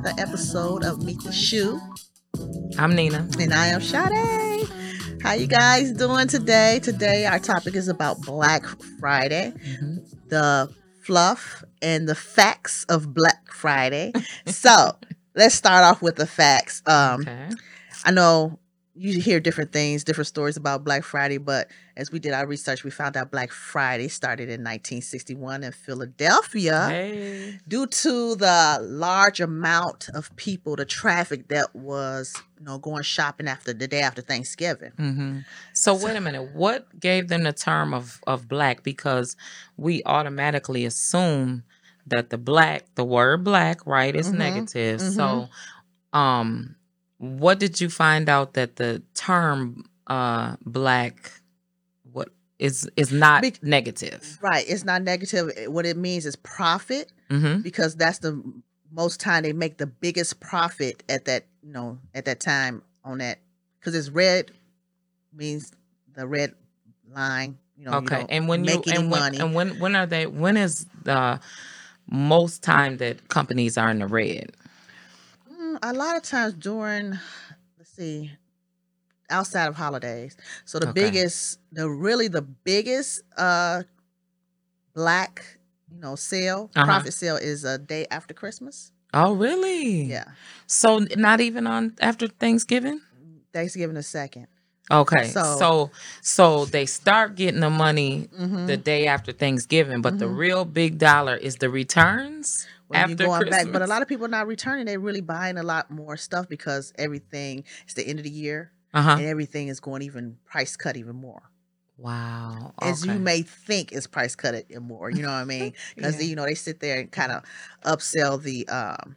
another episode of Meet the Shoe. I'm Nina. And I am Sade. How you guys doing today? Today our topic is about Black Friday, mm-hmm. the fluff and the facts of Black Friday. so let's start off with the facts. Um, okay. I know you hear different things, different stories about Black Friday, but as we did our research, we found out Black Friday started in 1961 in Philadelphia hey. due to the large amount of people, the traffic that was, you know, going shopping after the day after Thanksgiving. Mm-hmm. So, so wait a minute, what gave them the term of of black? Because we automatically assume that the black, the word black, right, is mm-hmm. negative. Mm-hmm. So, um what did you find out that the term uh black what is is not Be- negative? Right, it's not negative. What it means is profit mm-hmm. because that's the most time they make the biggest profit at that you know at that time on that because it's red means the red line you know okay you and when you and when, money. and when when are they when is the most time that companies are in the red a lot of times during, let's see, outside of holidays. So the okay. biggest, the really the biggest uh black, you know, sale, uh-huh. profit sale is a day after Christmas. Oh, really? Yeah. So not even on after Thanksgiving? Thanksgiving the second. Okay. So so, so they start getting the money mm-hmm. the day after Thanksgiving, but mm-hmm. the real big dollar is the returns when After you're going Christmas. back. But a lot of people are not returning. They're really buying a lot more stuff because everything it's the end of the year uh-huh. and everything is going even price cut even more. Wow. Okay. As you may think is price cut it more. You know what I mean? Because yeah. you know they sit there and kind of upsell the um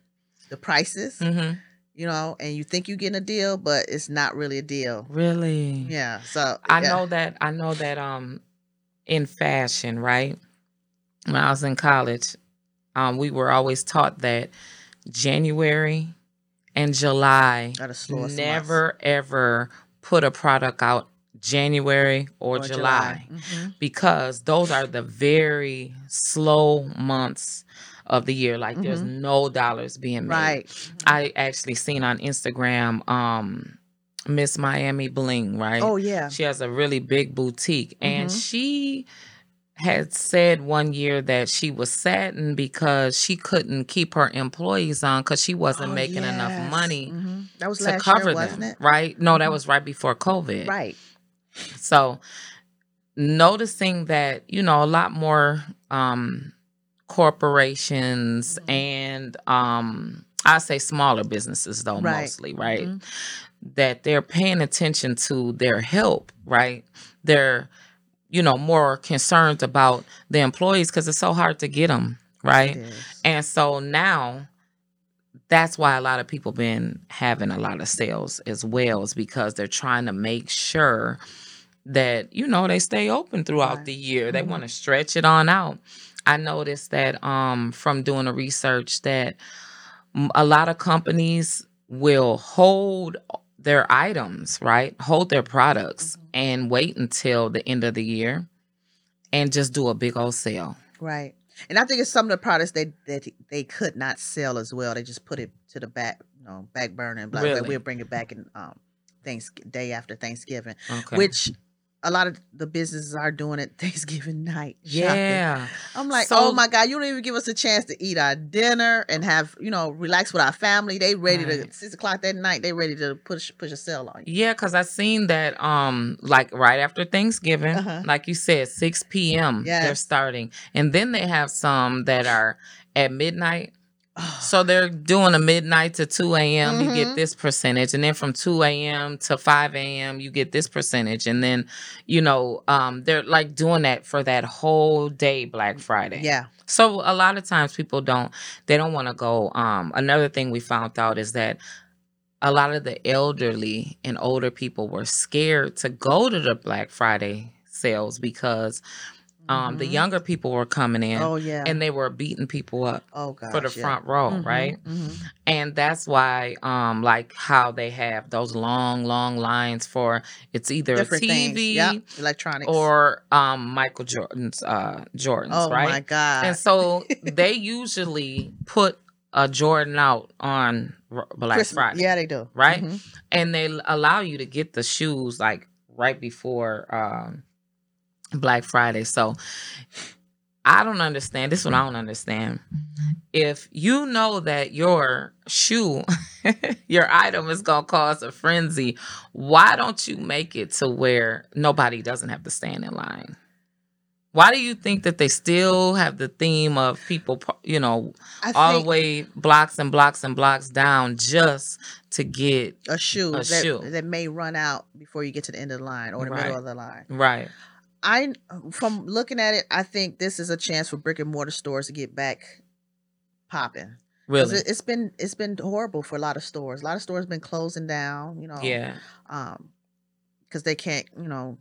the prices. Mm-hmm. You know, and you think you're getting a deal, but it's not really a deal. Really? Yeah. So I yeah. know that I know that um in fashion, right? When I was in college, um, we were always taught that January and July never ever put a product out January or, or July, July. Mm-hmm. because those are the very slow months of the year. Like mm-hmm. there's no dollars being made. Right. Mm-hmm. I actually seen on Instagram um Miss Miami Bling, right? Oh yeah. She has a really big boutique and mm-hmm. she had said one year that she was saddened because she couldn't keep her employees on because she wasn't oh, making yes. enough money mm-hmm. that was to cover year, them, it? right? No, that mm-hmm. was right before COVID. Right. So noticing that, you know, a lot more um, corporations mm-hmm. and um, I say smaller businesses though, right. mostly, right? Mm-hmm. That they're paying attention to their help, right? They're you know, more concerned about the employees because it's so hard to get them, right? And so now that's why a lot of people been having a lot of sales as well is because they're trying to make sure that you know they stay open throughout right. the year. They mm-hmm. want to stretch it on out. I noticed that um, from doing the research that a lot of companies will hold their items, right? Hold their products mm-hmm. and wait until the end of the year and just do a big old sale. Right. And I think it's some of the products that that they could not sell as well. They just put it to the back, you know, back burner and blah, really? blah. We'll bring it back in um thanks day after Thanksgiving. Okay. Which a lot of the businesses are doing it Thanksgiving night. Yeah. I'm like, so, oh my God, you don't even give us a chance to eat our dinner and have, you know, relax with our family. They ready right. to six o'clock that night, they ready to push push a sale on you. Yeah, because I seen that um like right after Thanksgiving, uh-huh. like you said, six PM yes. they're starting. And then they have some that are at midnight so they're doing a midnight to 2 a.m. Mm-hmm. You get mm-hmm. this percentage. And then from 2 a.m. to 5 a.m. you get this percentage. And then, you know, um, they're like doing that for that whole day, Black Friday. Yeah. So a lot of times people don't they don't want to go. Um, another thing we found out is that a lot of the elderly and older people were scared to go to the Black Friday sales because um, mm-hmm. the younger people were coming in. Oh yeah, and they were beating people up. Oh gosh, for the yeah. front row, mm-hmm, right? Mm-hmm. And that's why, um, like how they have those long, long lines for it's either Different TV, yep. electronics, or um, Michael Jordan's uh, Jordans, oh, right? my god! And so they usually put a Jordan out on Black Christmas- Friday, Yeah, they do. Right? Mhm. and they allow you to get the shoes like right before um, Black Friday. So I don't understand. This one I don't understand. If you know that your shoe, your item is gonna cause a frenzy, why don't you make it to where nobody doesn't have to stand in line? Why do you think that they still have the theme of people, you know, I all the way blocks and blocks and blocks down just to get a shoe, a that, shoe. that may run out before you get to the end of the line or the Right. middle of the line. right? I from looking at it, I think this is a chance for brick and mortar stores to get back popping. Really? It, has been it's been horrible for a lot of stores. A lot of stores been closing down. You know. Yeah. Um, because they can't you know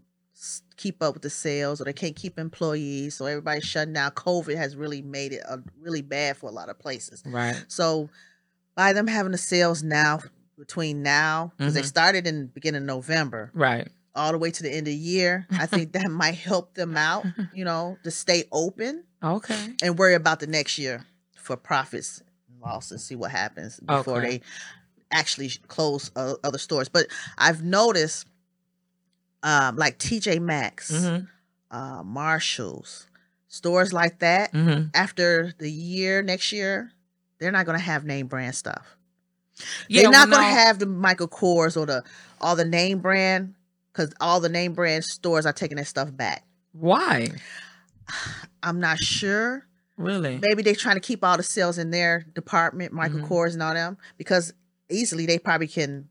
keep up with the sales or they can't keep employees, so everybody's shutting down. COVID has really made it uh really bad for a lot of places. Right. So by them having the sales now between now because they Mhm. started in the beginning of November Right. All the way to the end of the year, I think that might help them out, you know, to stay open Okay. and worry about the next year for profits and losses, see what happens before Okay. they actually close uh, other stores. But I've noticed, um, like TJ Maxx, Mm-hmm. uh, Marshalls, stores like that. Mm-hmm. After the year next year, they're not going to have name brand stuff. Yeah, they're not well, going to no, have the Michael Kors or the all the name brand because all the name brand stores are taking that stuff back. Why? I'm not sure. Really? Maybe they're trying to keep all the sales in their department, Michael Mhm. Kors and all them, because easily they probably can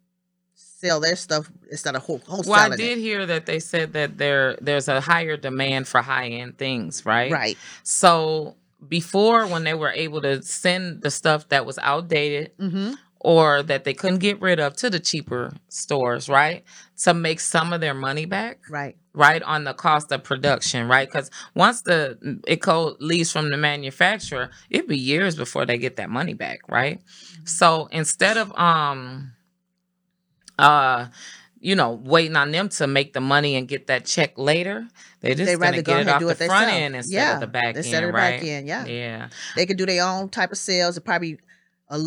sell their stuff instead of whole wholesaling Well, I it. did hear that they said that there there's a higher demand for high end things, right? Right. So before, when they were able to send the stuff that was outdated Mm-hmm. Or that they couldn't get rid of to the cheaper stores, right, to make some of their money back, Right. right on the cost of production right because once the it co leaves from the manufacturer it'd be years before they get that money back right so instead of um uh you know waiting on them to make the money and get that check later they just They rather go get it and off do the it front themselves. end instead Yeah, of the back Instead end of the right back end, yeah. yeah They could do their own type of sales. It probably a,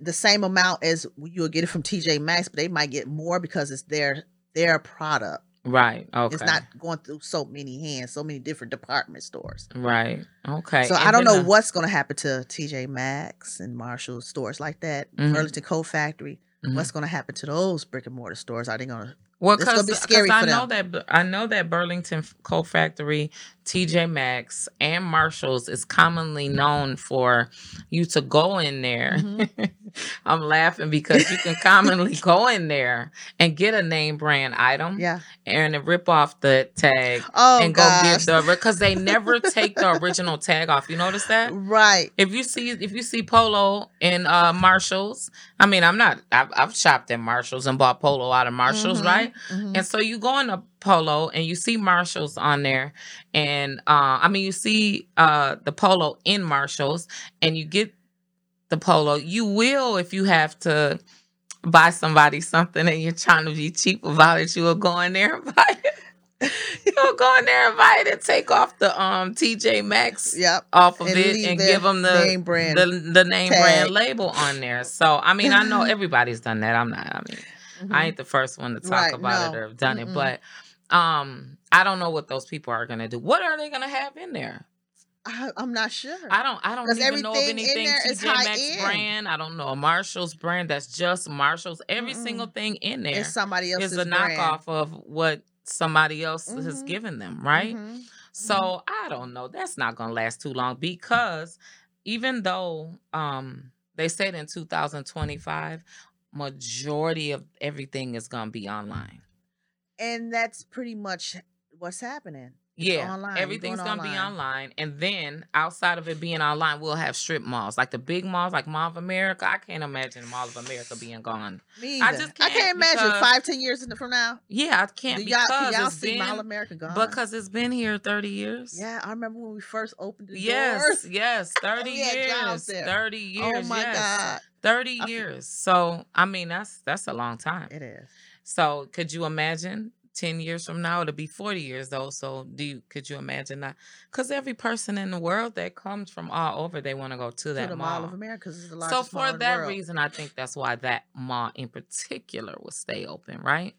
the same amount as you would get it from TJ Maxx, but they might get more because it's their their product. right okay It's not going through so many hands, so many different department stores. right okay So And I don't know what's going to happen to TJ Maxx and Marshall stores like that, Mhm. Burlington Coat Factory. Mhm. What's going to happen to those brick and mortar stores? Are they going to? Well, gonna because be scary I know them. that I know that Burlington Coat Factory, TJ Maxx, and Marshalls is commonly known for you to go in there. Mm-hmm. I'm laughing because you can commonly go in there and get a name brand item Yeah. and rip off the tag Oh and go gosh. get the because they never take the original tag off. You notice that? right. If you see if you see polo in uh Marshalls, I mean I'm not I've, I've shopped at Marshalls and bought polo out of Marshalls, Mhm, right? mhm. And so you go in a polo and you see Marshalls on there, and uh, I mean you see uh the polo in Marshalls, and you get the polo. You will if you have to buy somebody something and you're trying to be cheap about it. You will go in there and buy it. You'll go in there and buy it and take off the um TJ Maxx Yep. off of And it and give them the name brand the, the name tag. brand label on there. So I mean I know everybody's done that. I'm not. I mean I Mhm. ain't the first one to talk Right, about it or have done it, Mm-mm. but um, I don't know what those people are gonna do. What are they gonna have in there? I, I'm not sure. I don't. I don't even know of anything TJ Maxx brand. I don't know a Marshalls brand that's just Marshalls. Every Mm-mm. single thing in there is somebody else's is a brand. knockoff of what somebody else has Mhm. given them, right? Mhm. So I don't know. That's not gonna last too long because even though um they said in 2025, majority of everything is gonna be online. And that's pretty much what's happening. Yeah, online. Everything's going gonna be online. online, and then outside of it being online, we'll have strip malls like the big malls, like Mall of America. I can't imagine Mall of America being gone. Me I just can't I can't imagine because- five, ten years from now. Yeah, I can't Do y'all, because can y'all it's see Mall of America gone? because it's been here thirty years. yeah, I remember when we first opened the Yes, doors. yes, thirty years, thirty oh years. oh my yes. God, 30 I feel- years. So, I mean, that's that's a long time. it is. So, could you imagine 10 years from now it'll be 40 years old so do you could you imagine that? Because every person in the world that comes from all over they want to go to To that the mall Mall. Of America, it's the so largest mall for that world. reason i think that's why that mall in particular will stay open right?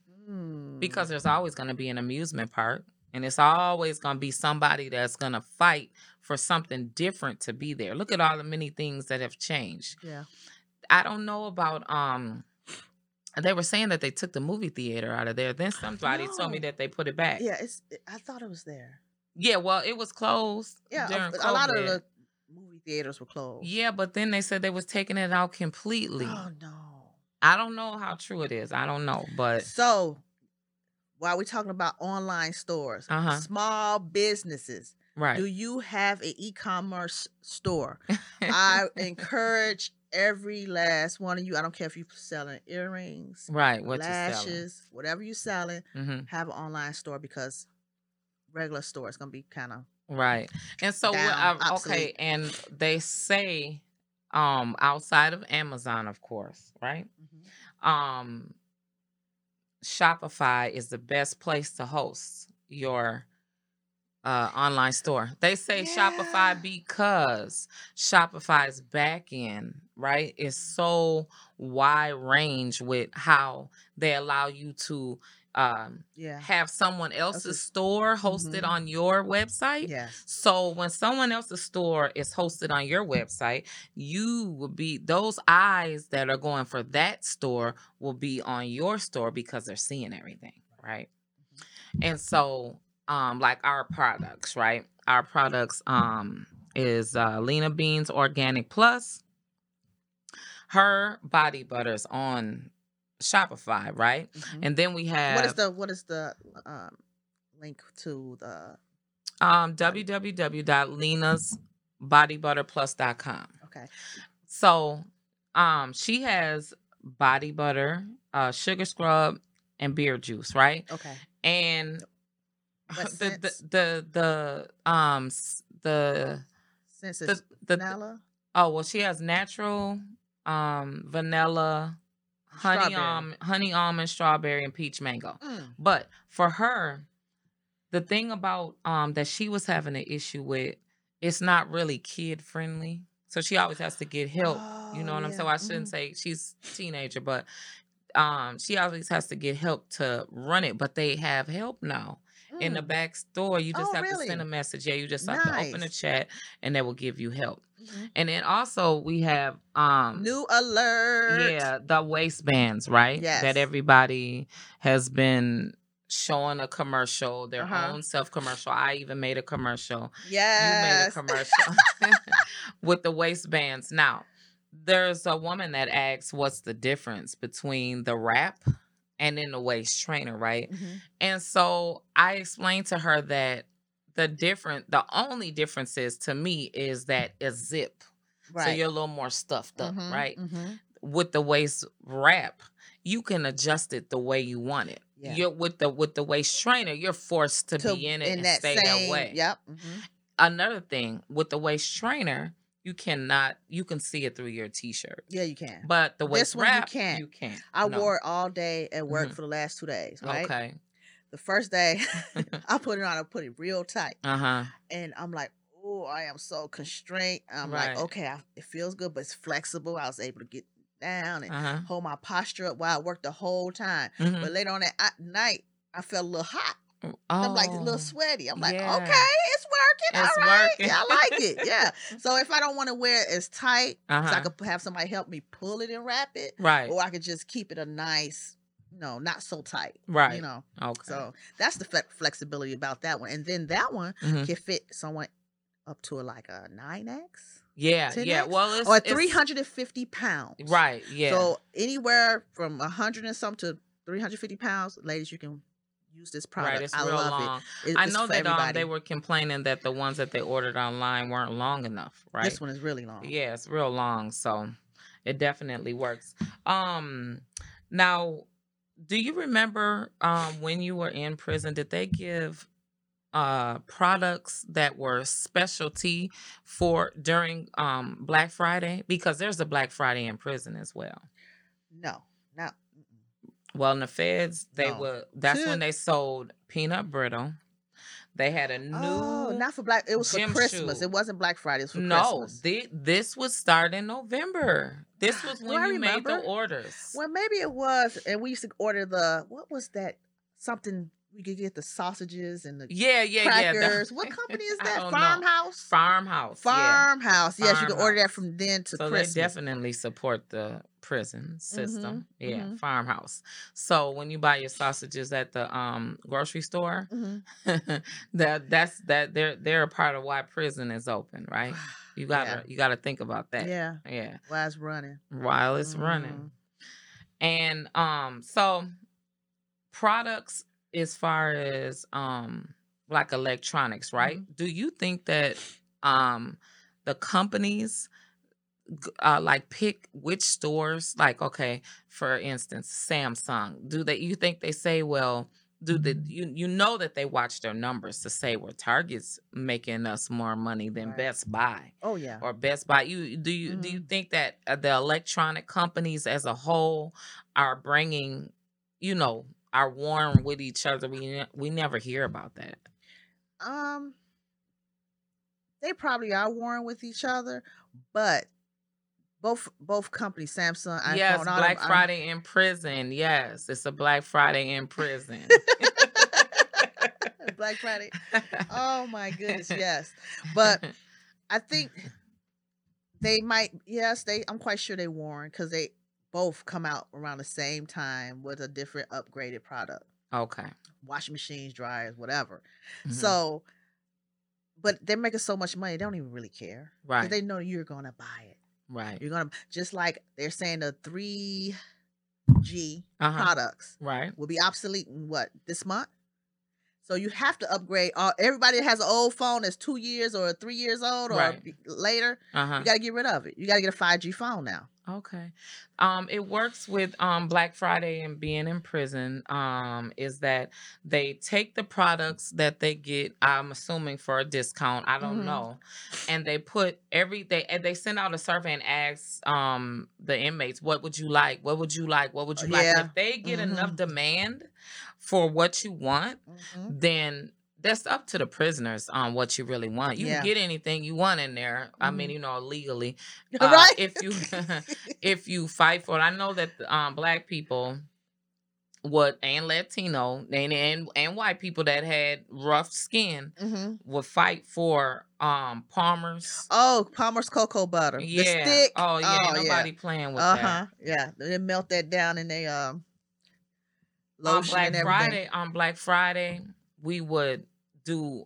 Because Mm. there's always going to be an amusement park and it's always going to be somebody that's going to fight for something different to be there. Look at all the many things that have changed. Yeah, i don't know about um they were saying that they took the movie theater out of there then somebody told me that they put it back yeah. It's. I thought it was there. yeah well it was closed Yeah, during a, a lot of the movie theaters were closed. yeah but then they said they was taking it out completely Oh no. i don't know how true it is i don't know but So, while we're talking about online stores, Uh-huh. small businesses, right do you have an e-commerce store? I encourage every last one of you. I don't care if you're selling earrings, right what lashes, whatever you're selling. hmm Have an online store because regular store is gonna be kind of Right. And so Down, I, okay, and they say um outside of Amazon, of course, right? Um Shopify is the best place to host your uh online store. They say Yeah. Shopify because Shopify's back end, right, is so wide range with how they allow you to um yeah, have someone else's Else's- store hosted Mhm. on your website. yes, So when someone else's store is hosted on your website, you will be those eyes that are going for that store will be on your store because they're seeing everything, right? And so um like our products, right? Our products um is uh Lena Beans Organic Plus. Her body butters on Shopify, right? Mhm. And then we have what is the what is the um link to the um www.lenasbodybutterplus.com. okay So um she has body butter, uh sugar scrub and beard juice, right? okay And the, the the the um the since the, the vanilla oh well she has natural um vanilla honey almond honey almond strawberry and peach mango. Mm, But for her, the thing about um that she was having an issue with, it's not really kid friendly. So she always has to get help. you know Oh, what I'm yeah, saying? I shouldn't mhm. say she's a teenager, but um she always has to get help to run it. But they have help now. In the mm, back store, you just Oh, have to send a message. Yeah, you just have to open a chat and they will give you help. mhm. And then also we have um new alert yeah, the waistbands, right? Yes. That everybody has been showing a commercial, their Uh-huh. own self commercial. I even made a commercial. yes You made a commercial with the waistbands. Now, there's a woman that asks what's the difference between the wrap and in the waist trainer, right? Mhm. And so I explained to her that the different the only difference is to me is that a zip. right So you're a little more stuffed up, Mhm, right? mhm. with the waist wrap, you can adjust it the way you want it. Yeah. You're with the with the waist trainer, you're forced to, To- be in it and stay that way. yep mhm. Another thing with the waist trainer, you cannot you can see it through your t-shirt. yeah you can But the This waist one you wrap, can't. you can't. I No. wore it all day at work Mhm. for the last two days right Okay. the first day I put it on I put it real tight Uh-huh. and I'm like, oh, I am so constrained. I'm Right. like, okay, I, it feels good, but it's flexible. I was able to get down and Uh-huh. hold my posture up while I worked the whole time. Mhm. But later on at night, I felt a little hot. Oh, I'm like a little sweaty. I'm like, yeah. okay, it's working. It's All right. working. Yeah, I like it. Yeah. So if I don't want to wear it as tight, so I Uh-huh. could have somebody help me pull it and wrap it, Right. or I could just keep it a nice, no, not so tight. Right. You know. Okay. So that's the fle- flexibility about that one. And then that one Mhm. can fit someone up to like a 9X Yeah, 10X? yeah. Well, it's or it's- 350 pounds. Right. Yeah. So anywhere from 100 and some to 350 pounds, ladies, you can use this product. right. It's I real love long. it. It- I know that um, they were complaining that the ones that they ordered online weren't long enough, right? This one is really long. Yeah, it's real long, so it definitely works. Um now do you remember um when you were in prison did they give uh products that were specialty for during um Black Friday because there's a Black Friday in prison as well. No. Well, in the feds, they No. were. That's when they sold peanut brittle. They had a oh, new. oh, not for Black. It was for Christmas. shoe. It wasn't Black Friday. It was for no, this was start in November. This was when you made the orders. Well, maybe it was, and we used to order the what was that? Something we could get the sausages and the yeah, yeah, yeah. the- crackers. what company is that? know. Farmhouse. Farmhouse. yeah. Farmhouse. Yes, you can order that from then to So Christmas. they definitely support the prison system. Yeah, mhm. farmhouse. So when you buy your sausages at the um grocery store, Mhm. that that's that they're they're a part of why prison is open, right? You gotta you gotta think about that. Yeah. Yeah. While it's running. While it's running. And um so products as far as um like electronics, right? Mm-hmm. Do you think that um the companies uh like pick which stores like okay, for instance, Samsung, do they you think they say well do the Mm-hmm. you you know that they watch their numbers to say well Target's making us more money than Right. Best Buy Oh yeah. or Best Buy. You do you do Mm-hmm. you think that uh, the electronic companies as a whole are bringing, you know, are warm with each other? We ne- we never hear about that. Um, they probably are warm with each other, but both both companies, Samsung, iPhone, yes, all Black Friday in prison. Yes, it's a Black Friday in prison. Black Friday. Oh my goodness, yes. But I think they might. Yes, they. I'm quite sure they warn because they both come out around the same time with a different upgraded product. okay. Washing machines, dryers, whatever. Mhm. So, but they're making so much money, they don't even really care. right, They know you're gonna buy it. right, You're gonna just like they're saying the three G uh-huh. products right, will be obsolete in what this month. So you have to upgrade. All everybody that has an old phone that's two years or three years old or Right. later. uh-huh. You got to get rid of it. You got to get a five G phone now. Okay. Um, it works with um Black Friday and being in prison. Um, is that they take the products that they get, I'm assuming for a discount, I don't Mhm. know, and they put every they and they send out a survey and ask um the inmates, what would you like? What would you like? What would you like? Yeah. If they get enough Mhm. demand for what you want, Mhm. then that's up to the prisoners on what you really want. You Yeah. can get anything you want in there. I mean, Mhm. you know, legally uh, right? if you if you fight for it. I know that um black people would and Latino and and, and white people that had rough skin hmm would fight for um Palmer's. Oh, Palmer's cocoa butter. yeah. The stick. Oh yeah, Oh, nobody playing with Uh that. huh. Yeah. They melt that down and they um On Black. Friday, on Black Friday, we would do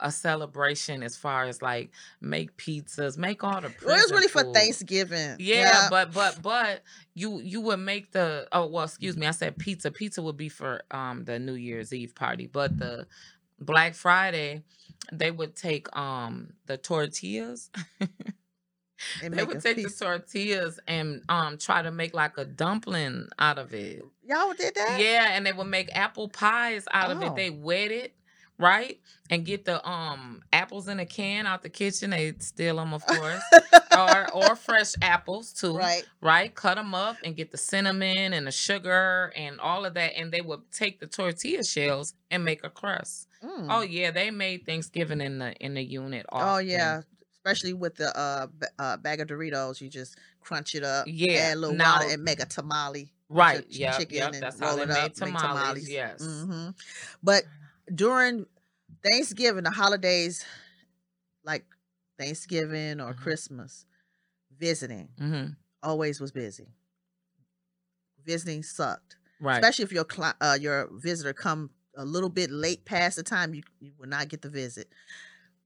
a celebration as far as like make pizzas, make all the Well, it was really for food. Thanksgiving. Yeah, but but but you you would make the oh well excuse me I said pizza pizza would be for um the New Year's Eve party but the Black Friday they would take um the tortillas and they would take piece. the tortillas and um try to make like a dumpling out of it Y'all did that? yeah and they would make apple pies out of Oh. it they wet it right and get the um apples in a can out the kitchen they steal them of course or or fresh apples too right. right? Cut them up and get the cinnamon and the sugar and all of that, and they would take the tortilla shells and make a crust. Mm. Oh yeah, they made Thanksgiving in the in the unit. Oh yeah, especially with the uh, b- uh bag of Doritos, you just crunch it up, Yeah, add a little now- water, and make a tamale. right. ch- Yeah, chicken yeah. and That's how roll they it up, make tamales. tamales. Yes. hmm But during Thanksgiving, the holidays, like Thanksgiving or Mhm. Christmas, visiting hmm always was busy. Visiting sucked, Right. especially if your cli- uh, your visitor come a little bit late past the time you, you will not get the visit.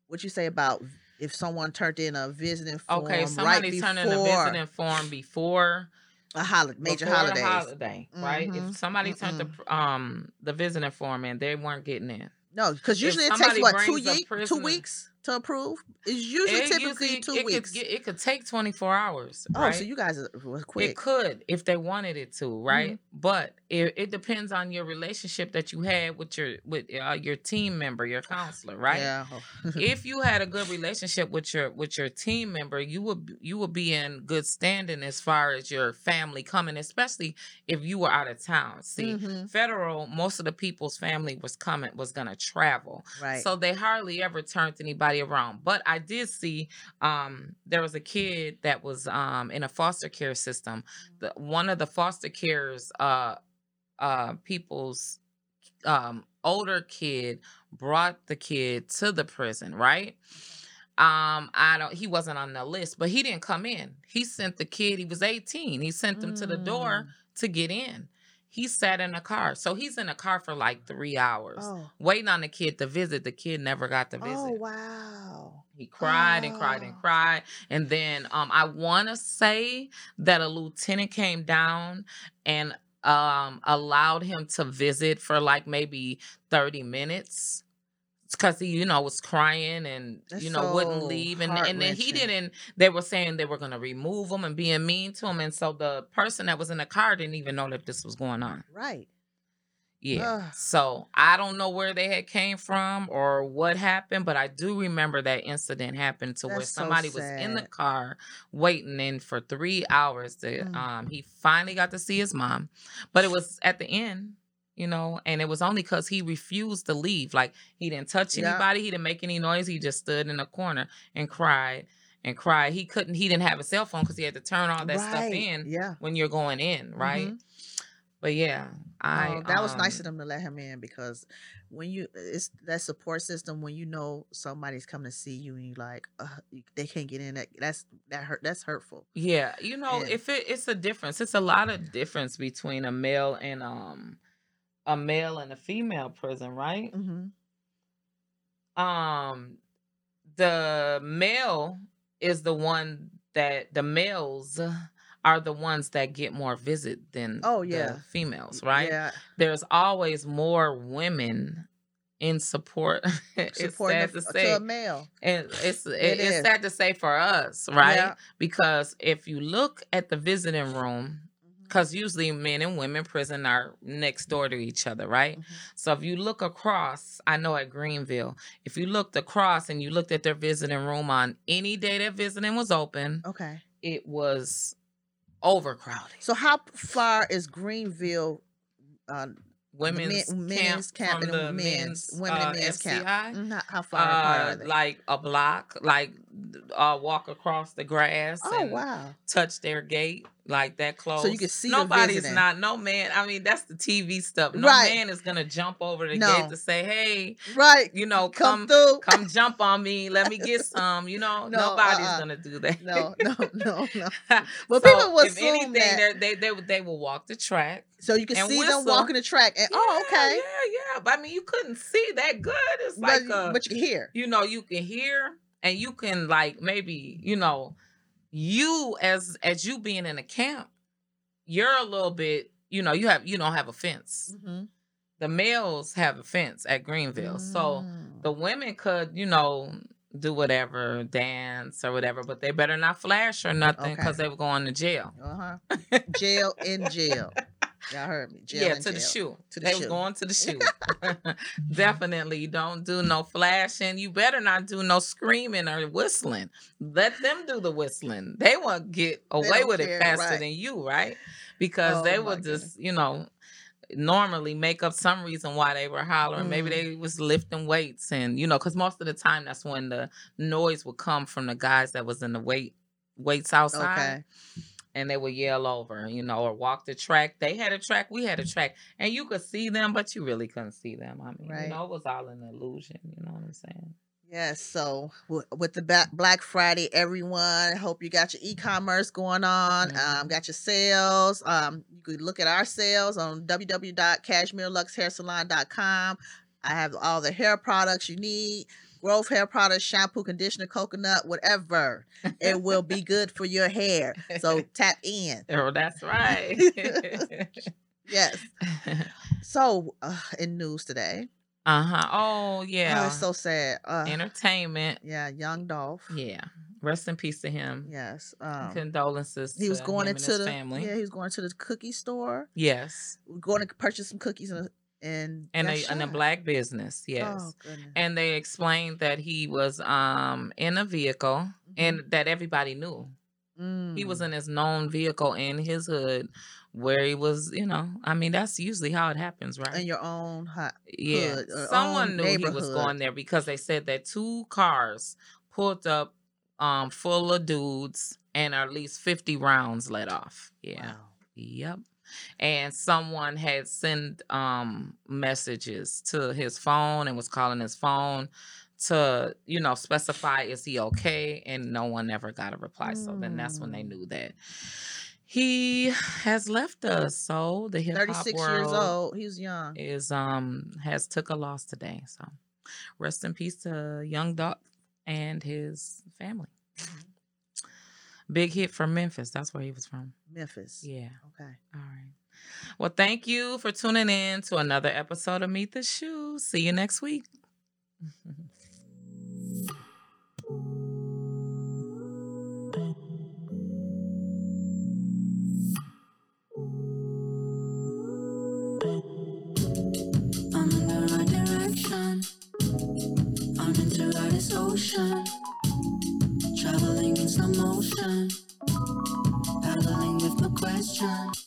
What you say about if someone turned in a visiting form okay. right Somebody before turned in a visiting form before a holiday, major the holiday, right? Mhm. If somebody turned the um the visiting form in, they weren't getting in. No, because If usually it takes what two ye- two weeks. To approve? It's usually It typically usually- two it weeks. Could, it could take 24 hours. oh, right? so you guys was quick. It could if they wanted it to, right? Mm-hmm. But it, it depends on your relationship that you had with your with uh, your team member, your counselor, right? Yeah. if you had a good relationship with your with your team member, you would you would be in good standing as far as your family coming, especially if you were out of town. See, Mhm. federal, most of the people's family was coming was gonna travel, Right. so they hardly ever turned anybody around. But I did see um there was a kid that was um in a foster care system. The one of the foster cares uh uh people's um older kid brought the kid to the prison, right? Um, I don't he wasn't on the list, but he didn't come in. He sent the kid, he was 18. He sent him to the door Mm. to get in. He sat in a car. So he's in a car for like three hours, Oh. waiting on the kid to visit. The kid never got to visit. Oh wow. He cried and cried and Oh. cried. And then um I wanna say that a lieutenant came down and um allowed him to visit for like maybe 30 minutes. Because he, you know, was crying and That's you know wouldn't leave, and and then he didn't. They were saying they were gonna remove him and being mean to him, and so the person that was in the car didn't even know that this was going on. Right. Yeah. Ugh. So I don't know where they had came from or what happened, but I do remember that incident happened to where That's so somebody was in the car waiting in for three hours. To Mm. um, he finally got to see his mom, but it was at the end, you know, and it was only because he refused to leave. Like he didn't touch Yeah. anybody, he didn't make any noise. He just stood in a corner and cried and cried. He couldn't. He didn't have a cell phone because he had to turn all that stuff in Yeah. when you're going in, right? Mhm. But yeah, I Oh, that was nice um, of them to let him in because when you it's that support system when you know somebody's coming to see you and you like uh, they can't get in that that's that hurt that's hurtful. Yeah, you know, And- if it, it's a difference, it's a lot of difference between a male and um a male and a female prison, right? Mm-hmm. Um the male is the one that the males are the ones that get more visit than Oh, the yeah. females, right? Yeah, There's always more women in support. it's sad the- to to, say. a male. And it's it, It it's is. sad to say for us, right? Yeah. Because if you look at the visiting room. Because usually men and women prison are next door to each other, right? Mhm. So if you look across, I know at Greenville, if you looked across and you looked at their visiting room on any day that visiting was open, Okay. it was overcrowded. So how far is Greenville? Uh, Women's, men- men's camp from and the men's- women and uh, men's camp. FCI. mm, how, how far apart Uh, are they? like a block, like uh, walk across the grass. oh and wow. touch their gate like that close. So you can see nobody's not no man. I mean, that's the TV stuff. No Right. man is gonna jump over the No. gate to say, "Hey, Right. you know, Come come through. come jump on me. Let me get some." You know, No, nobody's uh-uh. gonna do that. No, no, no, no. but But people will if assume anything, that- they they would- they will walk the track. So you can see them walking the track, and oh, okay. Yeah, yeah. But I mean, you couldn't see that good. It's But, like uh, but you can hear. you know you can hear and you can like maybe you know you as as you being in a camp you're a little bit you know you have you don't have a fence Mhm. the males have a fence at greenville so Mm. the women could you know do whatever dance or whatever but they better not flash or nothing Okay. because they were going to jail Uh-huh. Jail in jail. Y'all heard me. Jail yeah to the shoe. To the they shoe. was going to the shoe. Definitely. Don't do no flashing. You better not do no screaming or whistling. Let them do the whistling. They won't get away with care, it faster right. than you right? Because Oh, they will would just you know normally make up some reason why they were hollering. Maybe Mm. they was lifting weights and you know because most of the time that's when the noise would come from the guys that was in the weight weights outside. Okay. And they would yell over, you know, or walk the track. They had a track, we had a track, and you could see them, but you really couldn't see them. I mean, Right. you know, it was all an illusion. You know what I'm saying? Yes. So w- with the Black Friday, everyone, hope you got your e-commerce going on. Um, Mhm. got your sales. Um, you could look at our sales on www.cashmereluxhairsalon.com. I have all the hair products you need. Growth hair products, shampoo, conditioner, coconut, whatever. It will be good for your hair. So tap in. Oh, that's right. Yes. So uh, in news today, Uh huh. Oh yeah. Oh, it's so sad. Uh, Entertainment. yeah, young Dolph. Yeah. Rest in peace to him. Yes. Um, Condolences. he was going into the family. yeah he was going to the cookie store, Yes. going to purchase some cookies and and And a, and a black business. Yes. Oh and they explained that he was um in a vehicle Mm-hmm. and that everybody knew he was Mm. in his known vehicle in his hood where he was you know i mean that's usually how it happens right in your own hot. yeah hood, uh, someone knew he was going there because they said that two cars pulled up um full of dudes and at least 50 rounds let off yeah Wow. Yep. And someone had sent um messages to his phone and was calling his phone to, you know, specify is he okay? And no one ever got a reply. So then that's when they Mm. knew that he has left us. So the hip hop 36 world years old. He was young. is um has took a loss today. So rest in peace to young Dolph and his family. Big hit from Memphis. That's where he was from. Memphis. Yeah. Okay. All right. Well, thank you for tuning in to another episode of Meet the Shoe. See you next week. I'm in the right direction. I'm into this ocean. Slow motion. Paddling with no question.